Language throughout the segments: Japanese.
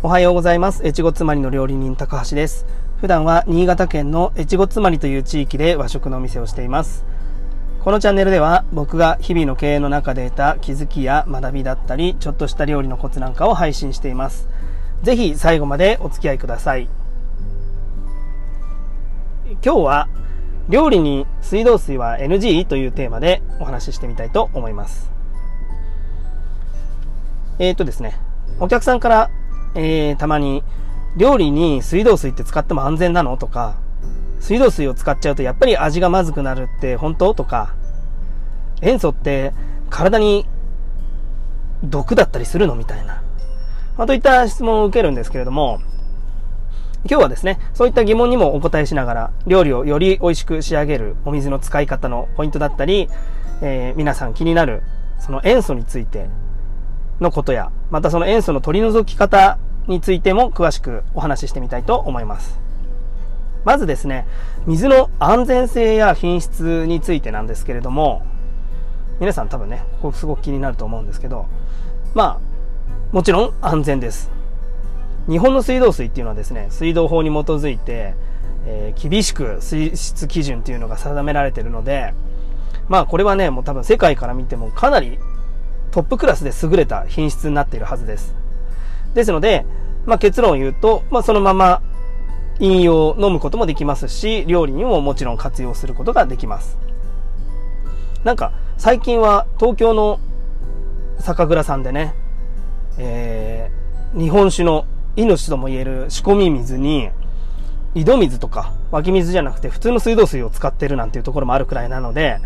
おはようございます。越後妻りの料理人高橋です。普段は新潟県の越後妻りという地域で和食のお店をしています。このチャンネルでは僕が日々の経営の中で得た気づきや学びだったり、ちょっとした料理のコツなんかを配信しています。ぜひ最後までお付き合いください。今日は料理に水道水は NG というテーマでお話ししてみたいと思います。えー、っとですね、お客さんからえー、たまに、料理に水道水って使っても安全なのとか、水道水を使っちゃうとやっぱり味がまずくなるって本当？とか、塩素って体に毒だったりするの？みたいな。まあ、といった質問を受けるんですけれども、今日はですね、そういった疑問にもお答えしながら、料理をより美味しく仕上げるお水の使い方のポイントだったり、えー、皆さん気になるその塩素についてのことや、またその塩素の取り除き方についても詳しくお話ししてみたいと思います。まずですね、水の安全性や品質についてなんですけれども、皆さん多分ね、ここすごく気になると思うんですけど、まあ、もちろん安全です。日本の水道水っていうのはですね、水道法に基づいて、えー、厳しく水質基準っていうのが定められているので、まあこれはね、もう多分世界から見てもかなりトップクラスで優れた品質になっているはずです。ですので、まあ、結論を言うと、まあ、そのまま飲用、飲むこともできますし、料理にももちろん活用することができます。なんか、最近は東京の酒蔵さんでね、えー、日本酒の命とも言える仕込み水に、井戸水とか湧き水じゃなくて普通の水道水を使ってるなんていうところもあるくらいなので、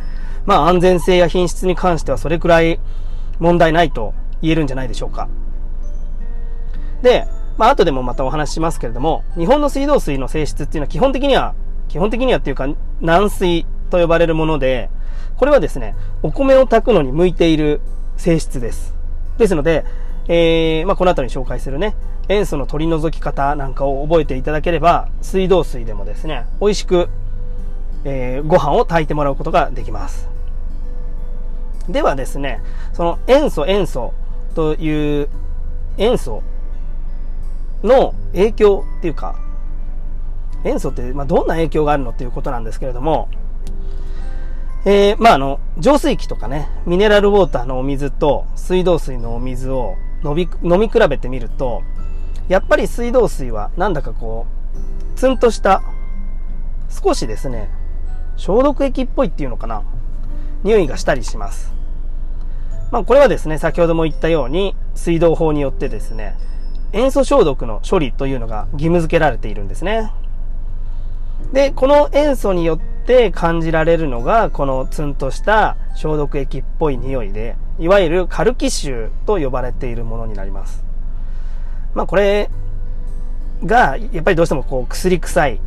まあ安全性や品質に関してはそれくらい問題ないと言えるんじゃないでしょうか。で、まあ後でもまたお話ししますけれども、日本の水道水の性質っていうのは基本的には、基本的にはっていうか軟水と呼ばれるもので、これはですね、お米を炊くのに向いている性質です。ですので、えー、まあこの後に紹介するね、塩素の取り除き方なんかを覚えていただければ、水道水でもですね、美味しく、えー、ご飯を炊いてもらうことができます。ではですね、その塩素塩素という塩素の影響っていうか、塩素ってまあどんな影響があるのっていうことなんですけれども、えー、まああの、浄水器とかね、ミネラルウォーターのお水と水道水のお水を飲み飲み比べてみると、やっぱり水道水はなんだかこう、ツンとした、少しですね、消毒液っぽいっていうのかな、匂いがしたりします。まあこれはですね、先ほども言ったように、水道法によってですね、塩素消毒の処理というのが義務付けられているんですね。で、この塩素によって感じられるのが、このツンとした消毒液っぽい匂いで、いわゆるカルキ臭と呼ばれているものになります。まあこれが、やっぱりどうしてもこう薬臭い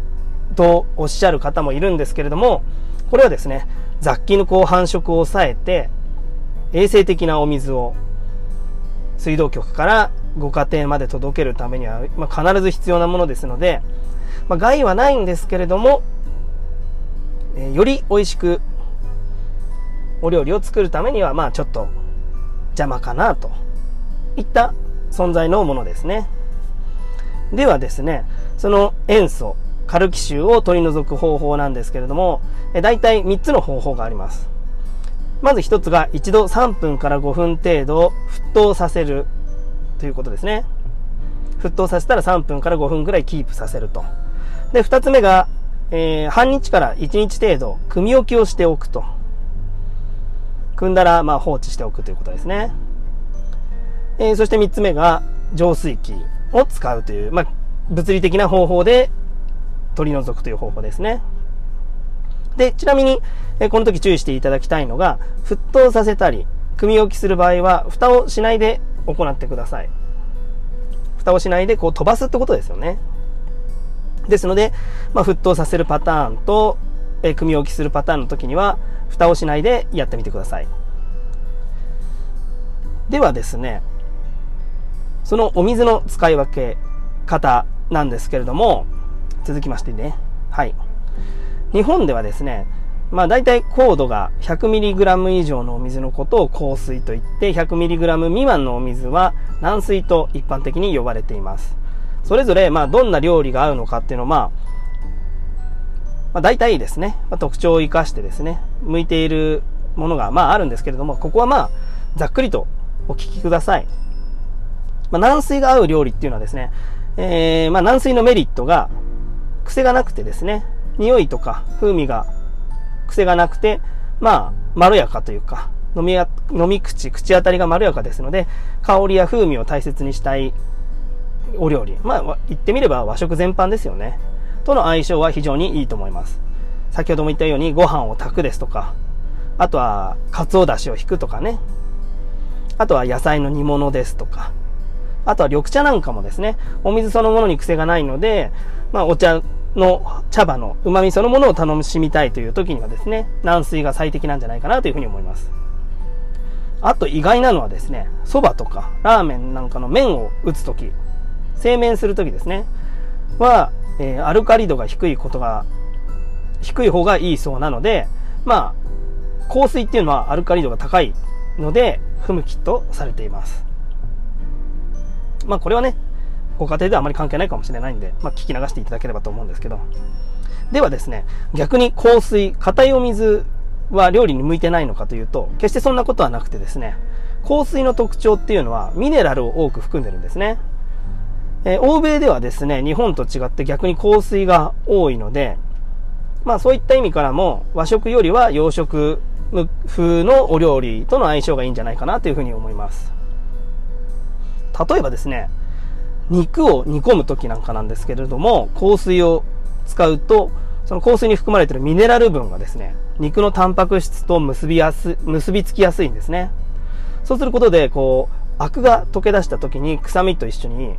とおっしゃる方もいるんですけれども、これはですね、雑菌のこう繁殖を抑えて、衛生的なお水を水道局からご家庭まで届けるためには、まあ、必ず必要なものですので、まあ、害はないんですけれども、えー、より美味しくお料理を作るためには、まあちょっと邪魔かなといった存在のものですね。ではですね、その塩素、カルキ臭を取り除く方法なんですけれども、え、大体3つの方法があります。まず一つが一度3分から5分程度沸騰させるということですね。沸騰させたら3分から5分ぐらいキープさせると。で、二つ目が、えー、半日から1日程度、組み置きをしておくと。組んだら、まあ、放置しておくということですね。えー、そして三つ目が、浄水器を使うという、まあ、物理的な方法で取り除くという方法ですね。で、ちなみに、えこの時注意していただきたいのが、沸騰させたり、組み置きする場合は、蓋をしないで行ってください。蓋をしないでこう飛ばすってことですよね。ですので、まあ、沸騰させるパターンと、え組み置きするパターンの時には、蓋をしないでやってみてください。ではですね、そのお水の使い分け方なんですけれども、続きましてね。はい。日本ではですね、まあ大体高度が 100mg 以上のお水のことを硬水と言って 100mg 未満のお水は軟水と一般的に呼ばれています。それぞれまあどんな料理が合うのかっていうのをまあ、まあ、大体ですね、まあ、特徴を生かしてですね、向いているものがまああるんですけれども、ここはまあざっくりとお聞きください。まあ、軟水が合う料理っていうのはですね、えー、まあ軟水のメリットが癖がなくてですね、匂いとか風味が癖がなくて、まあ、まろやかというか、飲みや、飲み口、口当たりがまろやかですので、香りや風味を大切にしたいお料理。まあ、言ってみれば和食全般ですよね。との相性は非常にいいと思います。先ほども言ったようにご飯を炊くですとか、あとは、鰹だしを引くとかね。あとは野菜の煮物ですとか。あとは緑茶なんかもですね、お水そのものに癖がないので、まあお茶の茶葉の旨味そのものを楽しみたいという時にはですね、軟水が最適なんじゃないかなというふうに思います。あと意外なのはですね、蕎麦とかラーメンなんかの麺を打つ時、製麺する時ですね、は、えー、アルカリ度が低いことが、低い方がいいそうなので、まあ、香水っていうのはアルカリ度が高いので、不向きとされています。まあこれはね、ご家庭ではあまり関係ないかもしれないんで、まあ、聞き流していただければと思うんですけど。ではですね、逆に香水、硬いお水は料理に向いてないのかというと、決してそんなことはなくてですね、香水の特徴っていうのはミネラルを多く含んでるんですね。えー、欧米ではですね、日本と違って逆に香水が多いので、まあそういった意味からも和食よりは洋食風のお料理との相性がいいんじゃないかなというふうに思います。例えばですね、肉を煮込む時なんかなんですけれども、香水を使うと、その香水に含まれているミネラル分がですね、肉のタンパク質と結びやす、結びつきやすいんですね。そうすることで、こう、アクが溶け出した時に臭みと一緒に、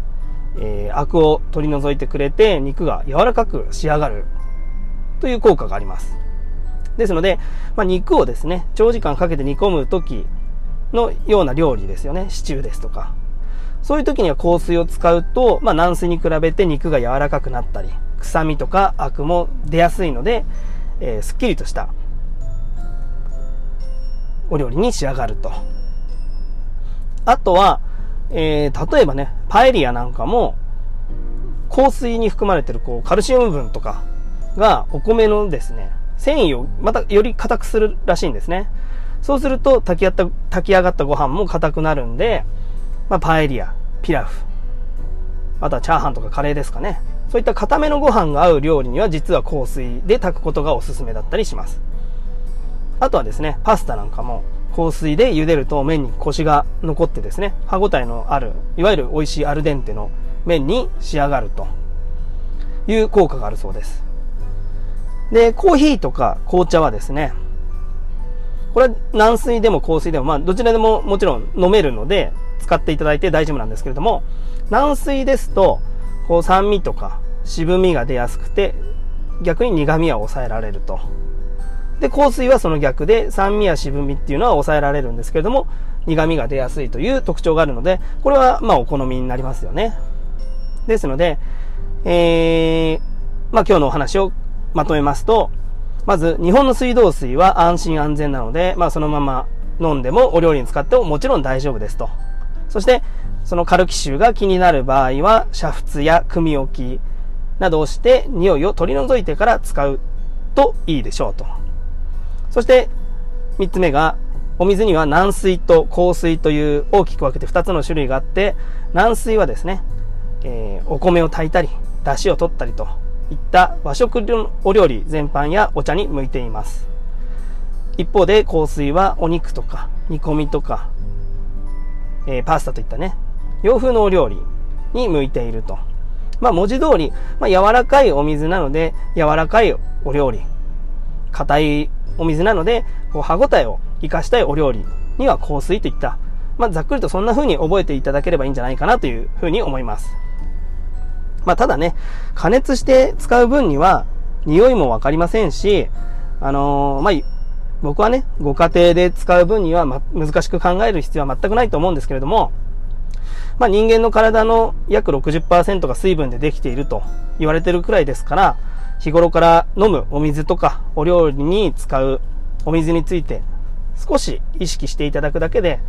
えー、アクを取り除いてくれて、肉が柔らかく仕上がるという効果があります。ですので、まあ、肉をですね、長時間かけて煮込む時のような料理ですよね。シチューですとか。そういう時には香水を使うと、まあ、軟水に比べて肉が柔らかくなったり、臭みとかアクも出やすいので、えー、すっきりとしたお料理に仕上がると。あとは、えー、例えばね、パエリアなんかも、香水に含まれてるこうカルシウム分とかがお米のですね、繊維をまたより硬くするらしいんですね。そうすると炊きった炊き上がったご飯も硬くなるんで、まあ、パエリア、ピラフ、あとはチャーハンとかカレーですかね。そういった固めのご飯が合う料理には実は香水で炊くことがおすすめだったりします。あとはですね、パスタなんかも香水で茹でると麺にコシが残ってですね、歯ごたえのある、いわゆる美味しいアルデンテの麺に仕上がるという効果があるそうです。で、コーヒーとか紅茶はですね、これは軟水でも香水でも、まあどちらでももちろん飲めるので、使っていただいて大丈夫なんですけれども、軟水ですと、こう酸味とか渋みが出やすくて、逆に苦味は抑えられると。で、香水はその逆で酸味や渋みっていうのは抑えられるんですけれども、苦味が出やすいという特徴があるので、これはまあお好みになりますよね。ですので、えー、まあ今日のお話をまとめますと、まず日本の水道水は安心安全なので、まあそのまま飲んでもお料理に使ってももちろん大丈夫ですと。そして、そのカルキ臭が気になる場合は、煮沸や組置きなどをして匂いを取り除いてから使うといいでしょうと。そして、三つ目が、お水には軟水と硬水という大きく分けて二つの種類があって、軟水はですね、えー、お米を炊いたり、出汁を取ったりといった和食お料理全般やお茶に向いています。一方で香水はお肉とか煮込みとかえー、パスタといったね、洋風のお料理に向いていると。まあ文字通り、まあ柔らかいお水なので、柔らかいお料理。硬いお水なので、こう歯応えを活かしたいお料理には香水といった、まあざっくりとそんな風に覚えていただければいいんじゃないかなという風に思います。まあただね、加熱して使う分には匂いもわかりませんし、あのー、まあ僕はね、ご家庭で使う分には、ま、難しく考える必要は全くないと思うんですけれども、まあ、人間の体の約60%が水分でできていると言われてるくらいですから、日頃から飲むお水とかお料理に使うお水について少し意識していただくだけで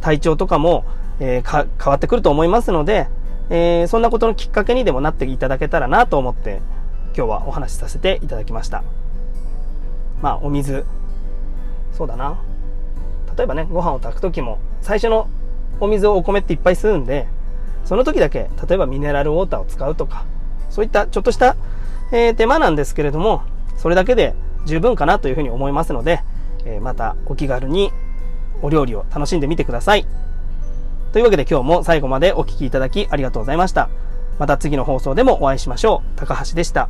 体調とかも、えー、変わってくると思いますので、えー、そんなことのきっかけにでもなっていただけたらなと思って今日はお話しさせていただきました。まあお水、そうだな。例えばね、ご飯を炊く時も最初のお水をお米っていっぱい吸うんで、その時だけ例えばミネラルウォーターを使うとか、そういったちょっとした、えー、手間なんですけれども、それだけで十分かなというふうに思いますので、えー、またお気軽にお料理を楽しんでみてください。というわけで今日も最後までお聴きいただきありがとうございました。また次の放送でもお会いしましょう。高橋でした。